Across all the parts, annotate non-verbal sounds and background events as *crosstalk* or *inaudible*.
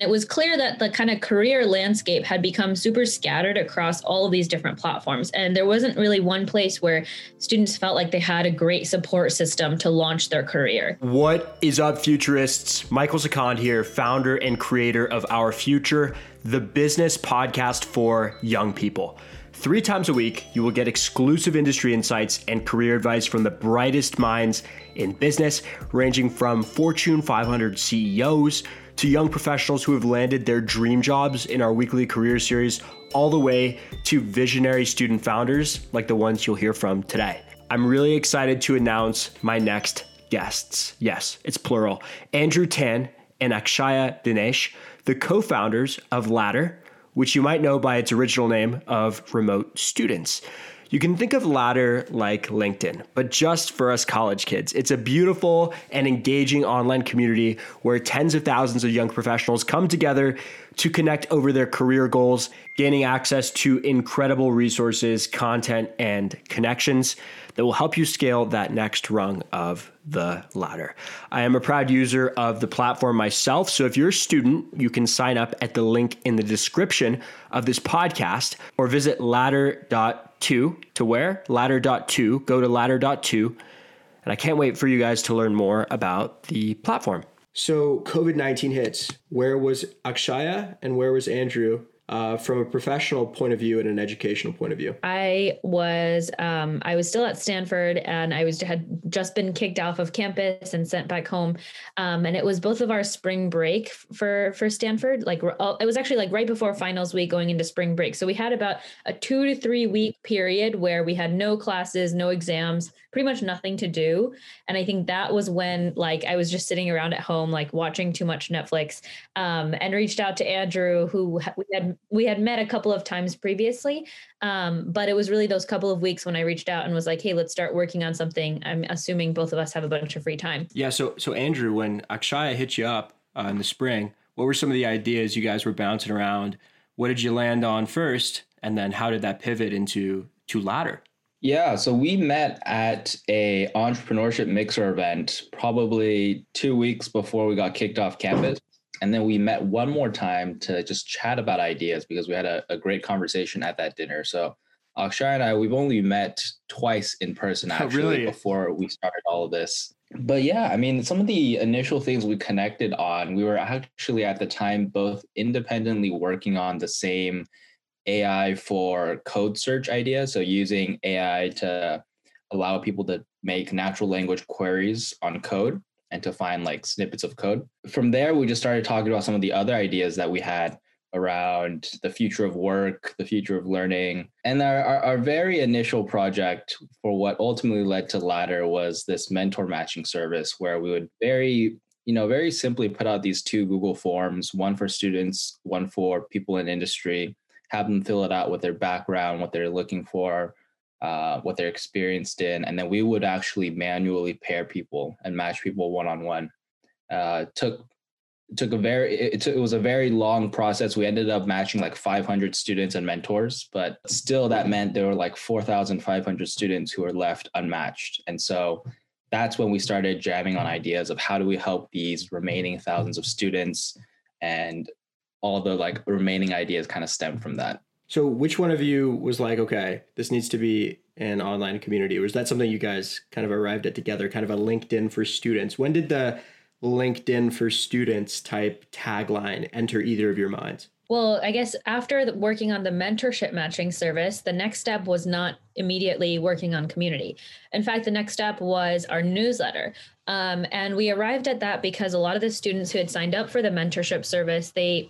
It was clear that the kind of career landscape had become super scattered across all of these different platforms. And there wasn't really one place where students felt like they had a great support system to launch their career. What is up, futurists? Michael Zakand here, founder and creator of Our Future, the business podcast for young people. Three times a week, you will get exclusive industry insights and career advice from the brightest minds in business, ranging from Fortune 500 CEOs to young professionals who have landed their dream jobs in our weekly career series, all the way to visionary student founders like the ones you'll hear from today. I'm really excited to announce my next guests. Yes, it's plural. Andrew Tan and Akshaya Dinesh, the co founders of Ladder, which you might know by its original name of Remote Students. You can think of Ladder like LinkedIn, but just for us college kids. It's a beautiful and engaging online community where tens of thousands of young professionals come together to connect over their career goals, gaining access to incredible resources, content, and connections that will help you scale that next rung of the ladder. I am a proud user of the platform myself. So if you're a student, you can sign up at the link in the description of this podcast or visit ladder.to to where? Ladder.to. Go to ladder.to. And I can't wait for you guys to learn more about the platform. So COVID 19 hits. Where was Akshaya and where was Andrew? Uh, from a professional point of view and an educational point of view? I was um, I was still at Stanford and I was had just been kicked off of campus and sent back home, um, and it was both of our spring break for for Stanford. Like it was actually like right before finals week, going into spring break. So we had about a two to three week period where we had no classes, no exams, pretty much nothing to do, and I think that was when like I was just sitting around at home like watching too much Netflix, um, and reached out to Andrew who we had we had met a couple of times previously um, but it was really those couple of weeks when i reached out and was like hey let's start working on something. I'm assuming both of us have a bunch of free time. Yeah so so andrew when akshaya hit you up uh, in the spring what were some of the ideas you guys were bouncing around? What did you land on first? And then how did that pivot into to ladder? Yeah, so we met at a entrepreneurship mixer event probably two weeks before we got kicked off campus and then we met one more time to just chat about ideas because we had a, a great conversation at that dinner. So Akshay and I, we've only met twice in person *laughs* oh, actually oh, really? before we started all of this. But yeah, I mean, some of the initial things we connected on, we were actually at the time both independently working on the same AI for code search idea. So using AI to allow people to make natural language queries on code and to find like snippets of code. From there, we just started talking about some of the other ideas that we had around the future of work, the future of learning. And our, our, our, very initial project for what ultimately led to Ladder was this mentor matching service where we would very, you know, very simply put out these two Google forms, one for students, one for people in industry, have them fill it out with their background, what they're looking for, uh, what they're experienced in, and then we would actually manually pair people and match people one on one. Took took a very it, it was a very long process. We ended up matching like 500 students and mentors, but still that meant there were like 4,500 students who were left unmatched, and so that's when we started jamming on ideas of how do we help these remaining thousands of students and all the like remaining ideas kind of stem from that so, which one of you was like, okay, this needs to be an online community, or is that something you guys kind of arrived at together, kind of a LinkedIn for students? When did the LinkedIn for students type tagline enter either of your minds? Well, I guess after working on the mentorship matching service, the next step was not immediately working on community. In fact, the next step was our newsletter. Um, and we arrived at that because a lot of the students who had signed up for the mentorship service, they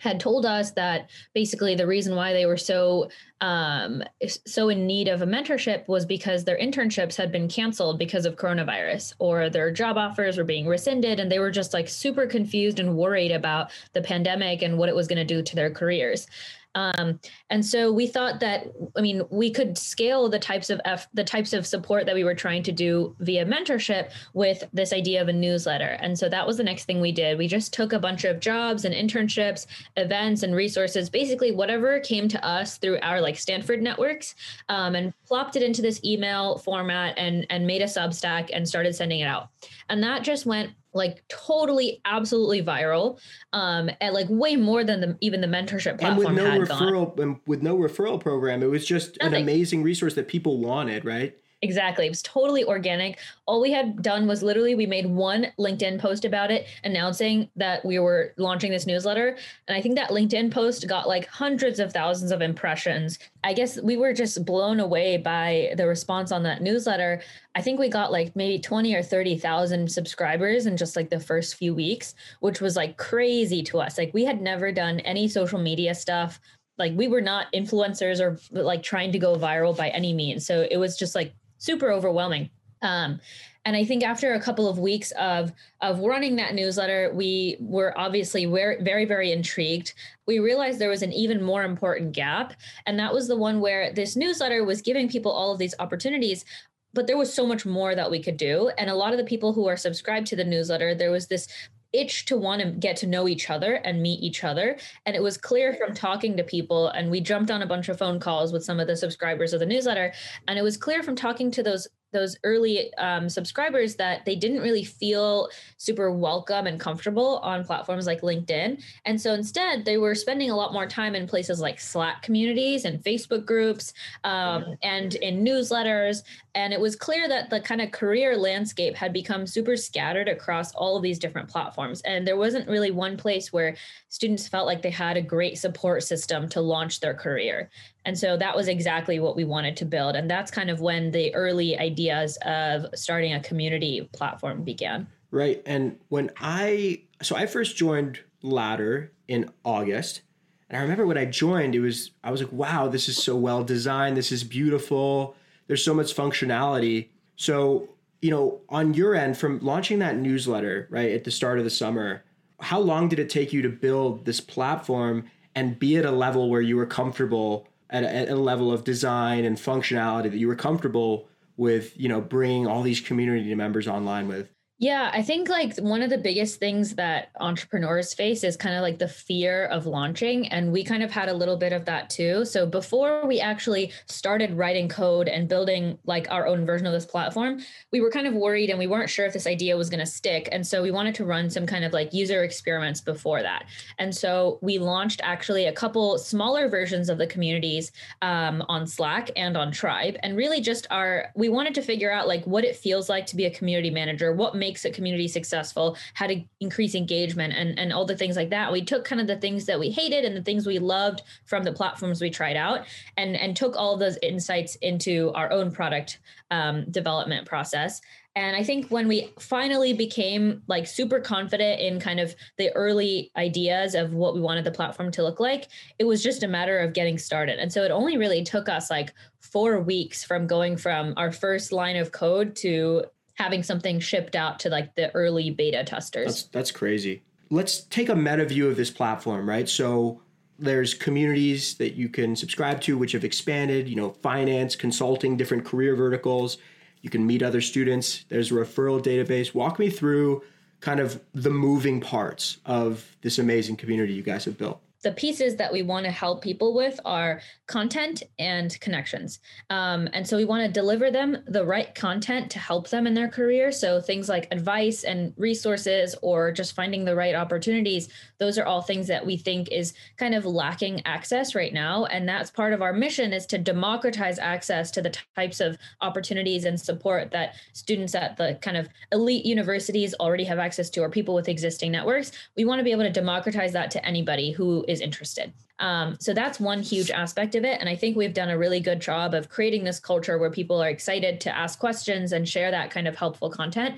had told us that basically the reason why they were so um, so in need of a mentorship was because their internships had been canceled because of coronavirus or their job offers were being rescinded and they were just like super confused and worried about the pandemic and what it was going to do to their careers um, and so we thought that, I mean, we could scale the types of F, the types of support that we were trying to do via mentorship with this idea of a newsletter. And so that was the next thing we did. We just took a bunch of jobs and internships, events and resources, basically whatever came to us through our like Stanford networks, um, and plopped it into this email format and and made a Substack and started sending it out. And that just went like totally absolutely viral um and like way more than the even the mentorship and with platform no had referral gone. and with no referral program it was just an amazing resource that people wanted right Exactly. It was totally organic. All we had done was literally we made one LinkedIn post about it announcing that we were launching this newsletter. And I think that LinkedIn post got like hundreds of thousands of impressions. I guess we were just blown away by the response on that newsletter. I think we got like maybe 20 or 30,000 subscribers in just like the first few weeks, which was like crazy to us. Like we had never done any social media stuff. Like we were not influencers or like trying to go viral by any means. So it was just like super overwhelming. Um, and I think after a couple of weeks of of running that newsletter, we were obviously very, very, very intrigued. We realized there was an even more important gap, and that was the one where this newsletter was giving people all of these opportunities, but there was so much more that we could do. And a lot of the people who are subscribed to the newsletter, there was this itch to want to get to know each other and meet each other. And it was clear from talking to people, and we jumped on a bunch of phone calls with some of the subscribers of the newsletter. And it was clear from talking to those those early um, subscribers that they didn't really feel super welcome and comfortable on platforms like LinkedIn. And so instead, they were spending a lot more time in places like Slack communities and Facebook groups um, and in newsletters. And it was clear that the kind of career landscape had become super scattered across all of these different platforms. And there wasn't really one place where students felt like they had a great support system to launch their career. And so that was exactly what we wanted to build. And that's kind of when the early ideas of starting a community platform began. Right. And when I, so I first joined Ladder in August. And I remember when I joined, it was, I was like, wow, this is so well designed. This is beautiful. There's so much functionality. So, you know, on your end, from launching that newsletter, right, at the start of the summer, how long did it take you to build this platform and be at a level where you were comfortable at a, at a level of design and functionality that you were comfortable with, you know, bringing all these community members online with? Yeah, I think like one of the biggest things that entrepreneurs face is kind of like the fear of launching. And we kind of had a little bit of that too. So before we actually started writing code and building like our own version of this platform, we were kind of worried and we weren't sure if this idea was going to stick. And so we wanted to run some kind of like user experiments before that. And so we launched actually a couple smaller versions of the communities um, on Slack and on Tribe. And really just our, we wanted to figure out like what it feels like to be a community manager, what makes makes a community successful, how to increase engagement and, and all the things like that. We took kind of the things that we hated and the things we loved from the platforms we tried out and, and took all those insights into our own product um, development process. And I think when we finally became like super confident in kind of the early ideas of what we wanted the platform to look like, it was just a matter of getting started. And so it only really took us like four weeks from going from our first line of code to having something shipped out to like the early beta testers. That's that's crazy. Let's take a meta view of this platform, right? So there's communities that you can subscribe to which have expanded, you know, finance, consulting, different career verticals. You can meet other students. There's a referral database. Walk me through kind of the moving parts of this amazing community you guys have built the pieces that we want to help people with are content and connections. Um, and so we want to deliver them the right content to help them in their career. So things like advice and resources or just finding the right opportunities, those are all things that we think is kind of lacking access right now. And that's part of our mission is to democratize access to the types of opportunities and support that students at the kind of elite universities already have access to or people with existing networks. We want to be able to democratize that to anybody who is interested. Um, so that's one huge aspect of it. And I think we've done a really good job of creating this culture where people are excited to ask questions and share that kind of helpful content.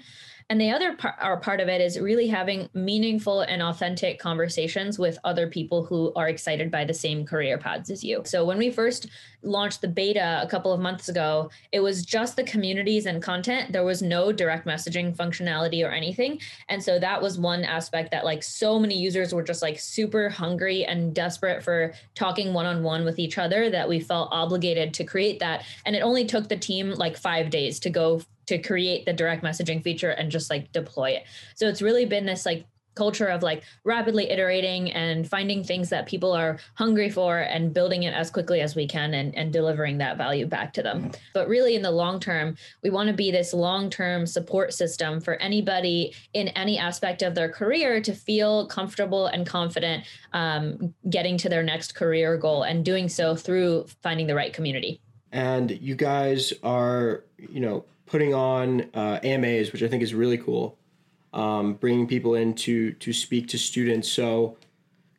And the other part, our part of it is really having meaningful and authentic conversations with other people who are excited by the same career paths as you. So when we first launched the beta a couple of months ago, it was just the communities and content. There was no direct messaging functionality or anything. And so that was one aspect that like so many users were just like super hungry and desperate for talking one-on-one with each other that we felt obligated to create that. And it only took the team like five days to go to create the direct messaging feature and just like deploy it. So it's really been this like culture of like rapidly iterating and finding things that people are hungry for and building it as quickly as we can and, and delivering that value back to them. But really, in the long term, we want to be this long term support system for anybody in any aspect of their career to feel comfortable and confident um, getting to their next career goal and doing so through finding the right community. And you guys are, you know, putting on uh, AMAs, which I think is really cool um, bringing people in to to speak to students. So,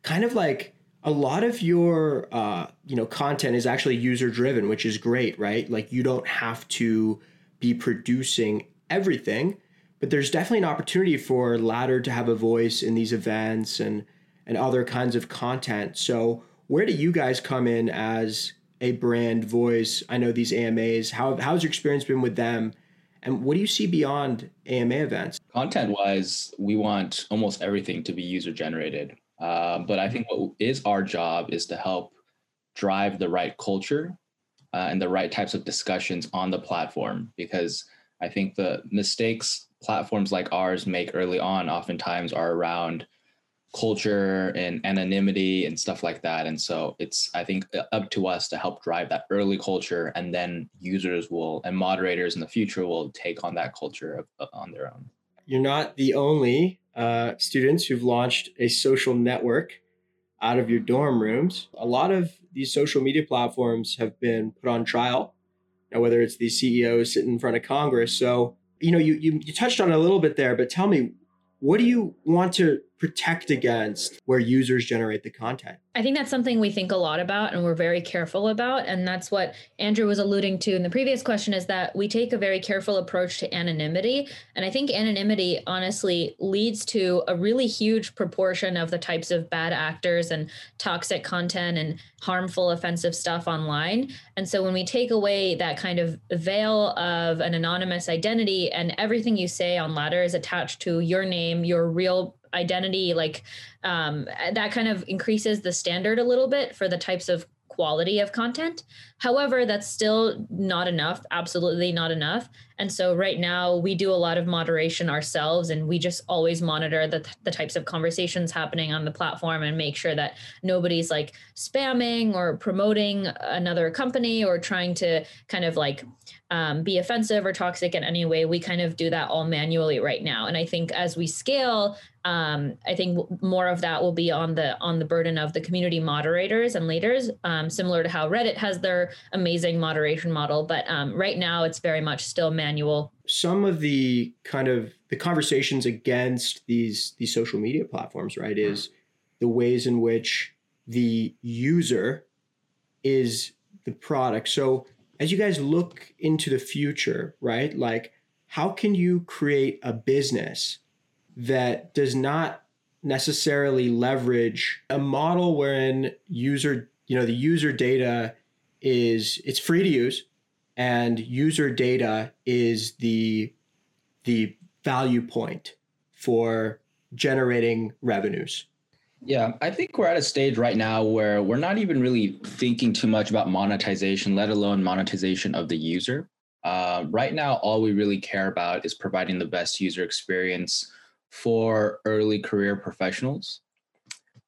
kind of like a lot of your uh, you know content is actually user driven, which is great, right? Like you don't have to be producing everything, but there's definitely an opportunity for Ladder to have a voice in these events and and other kinds of content. So, where do you guys come in as a brand voice? I know these AMAs. How how's your experience been with them? And what do you see beyond AMA events? Content wise, we want almost everything to be user generated. Uh, but I think what is our job is to help drive the right culture uh, and the right types of discussions on the platform because I think the mistakes platforms like ours make early on oftentimes are around culture and anonymity and stuff like that. And so it's, I think, uh, up to us to help drive that early culture, and then users will and moderators in the future will take on that culture uh, on their own. You're not the only uh, students who've launched a social network out of your dorm rooms. A lot of these social media platforms have been put on trial, now, whether it's these CEOs sitting in front of Congress. So, you know, you, you, you touched on a little bit there, but tell me, what do you want to protect against where users generate the content? I think that's something we think a lot about and we're very careful about. And that's what Andrew was alluding to in the previous question is that we take a very careful approach to anonymity. And I think anonymity honestly leads to a really huge proportion of the types of bad actors and toxic content and harmful, offensive stuff online. And so when we take away that kind of veil of an anonymous identity and everything you say on Ladder is attached to your name, your real identity like um, that kind of increases the standard a little bit for the types of quality of content. However, that's still not enough, absolutely not enough. And so right now we do a lot of moderation ourselves and we just always monitor the, the types of conversations happening on the platform and make sure that nobody's like spamming or promoting another company or trying to kind of like um, be offensive or toxic in any way. We kind of do that all manually right now. And I think as we scale, um, I think more of that will be on the on the burden of the community moderators and leaders, um, similar to how Reddit has their amazing moderation model. But um, right now, it's very much still manual. Some of the kind of the conversations against these these social media platforms, right, is the ways in which the user is the product. So as you guys look into the future, right, like how can you create a business that does not necessarily leverage a model wherein user you know the user data is it's free to use and user data is the the value point for generating revenues yeah i think we're at a stage right now where we're not even really thinking too much about monetization let alone monetization of the user uh, right now all we really care about is providing the best user experience for early career professionals.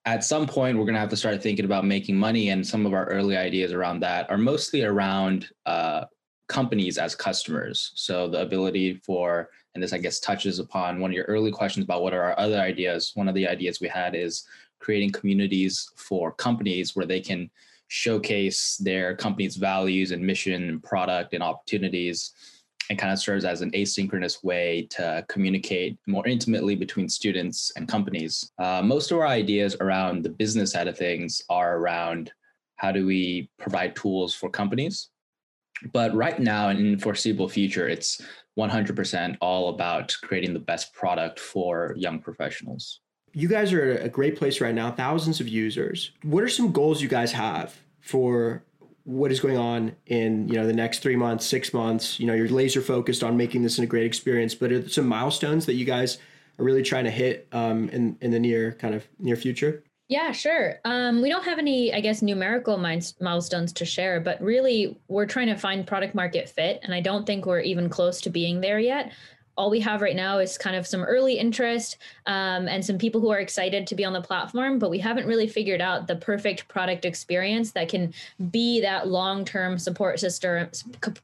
At some point, we're going to have to start thinking about making money, and some of our early ideas around that are mostly around uh, companies as customers. So the ability for, and this I guess touches upon one of your early questions about what are our other ideas. One of the ideas we had is creating communities for companies where they can showcase their company's values and mission and product and opportunities and kind of serves as an asynchronous way to communicate more intimately between students and companies. Uh, most of our ideas around the business side of things are around how do we provide tools for companies. But right now, and in the foreseeable future, it's 100% all about creating the best product for young professionals. You guys are at a great place right now, thousands of users. What are some goals you guys have for what is going on in you know the next three months six months you know you're laser focused on making this a great experience but are there some milestones that you guys are really trying to hit um, in in the near kind of near future yeah, sure. Um, we don't have any, I guess, numerical milestones to share, but really we're trying to find product market fit. And I don't think we're even close to being there yet. All we have right now is kind of some early interest um, and some people who are excited to be on the platform, but we haven't really figured out the perfect product experience that can be that long-term support system,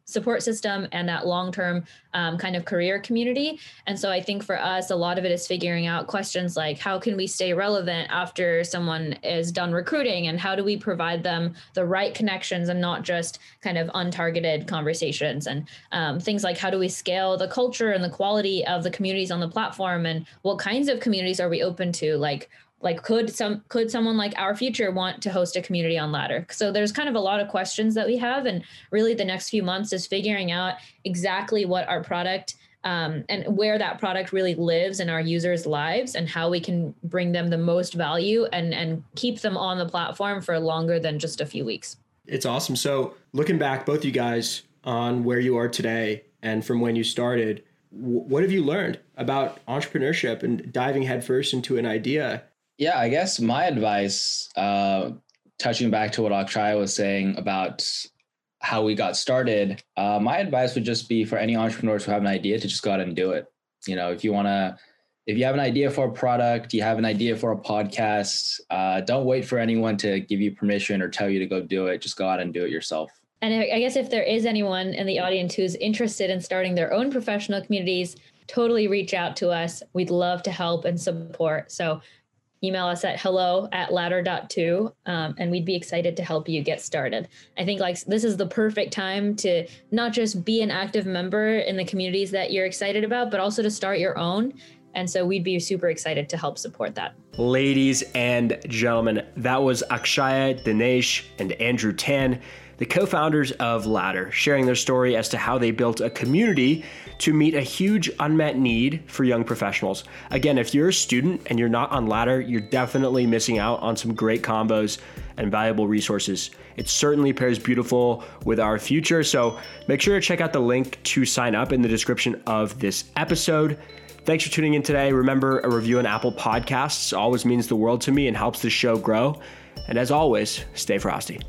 support system, and that long-term um, kind of career community. And so I think for us, a lot of it is figuring out questions like how can we stay relevant after someone is done recruiting, and how do we provide them the right connections and not just kind of untargeted conversations, and um, things like how do we scale the culture and the quality of the communities on the platform, and what kinds of communities are we open to, like like could some could someone like our future want to host a community on ladder? So there's kind of a lot of questions that we have and really the next few months is figuring out exactly what our product um, and where that product really lives in our users lives and how we can bring them the most value and and keep them on the platform for longer than just a few weeks. It's awesome. So looking back both you guys on where you are today and from when you started what have you learned about entrepreneurship and diving headfirst into an idea yeah, I guess my advice, uh, touching back to what Akshay was saying about how we got started, uh, my advice would just be for any entrepreneurs who have an idea to just go out and do it. You know, if you want to, if you have an idea for a product, you have an idea for a podcast, uh, don't wait for anyone to give you permission or tell you to go do it. Just go out and do it yourself. And I guess if there is anyone in the audience who's interested in starting their own professional communities, totally reach out to us. We'd love to help and support. So email us at hello at ladder.to um, and we'd be excited to help you get started i think like this is the perfect time to not just be an active member in the communities that you're excited about but also to start your own and so we'd be super excited to help support that. Ladies and gentlemen, that was Akshaya, Dinesh, and Andrew Tan the co founders of Ladder, sharing their story as to how they built a community to meet a huge unmet need for young professionals. Again, if you're a student and you're not on Ladder, you're definitely missing out on some great combos and valuable resources. It certainly pairs beautiful with our future, so make sure to check out the link to sign up in the description of this episode. Thanks for tuning in today. Remember, a review on Apple Podcasts always means the world to me and helps the show grow. And as always, stay frosty.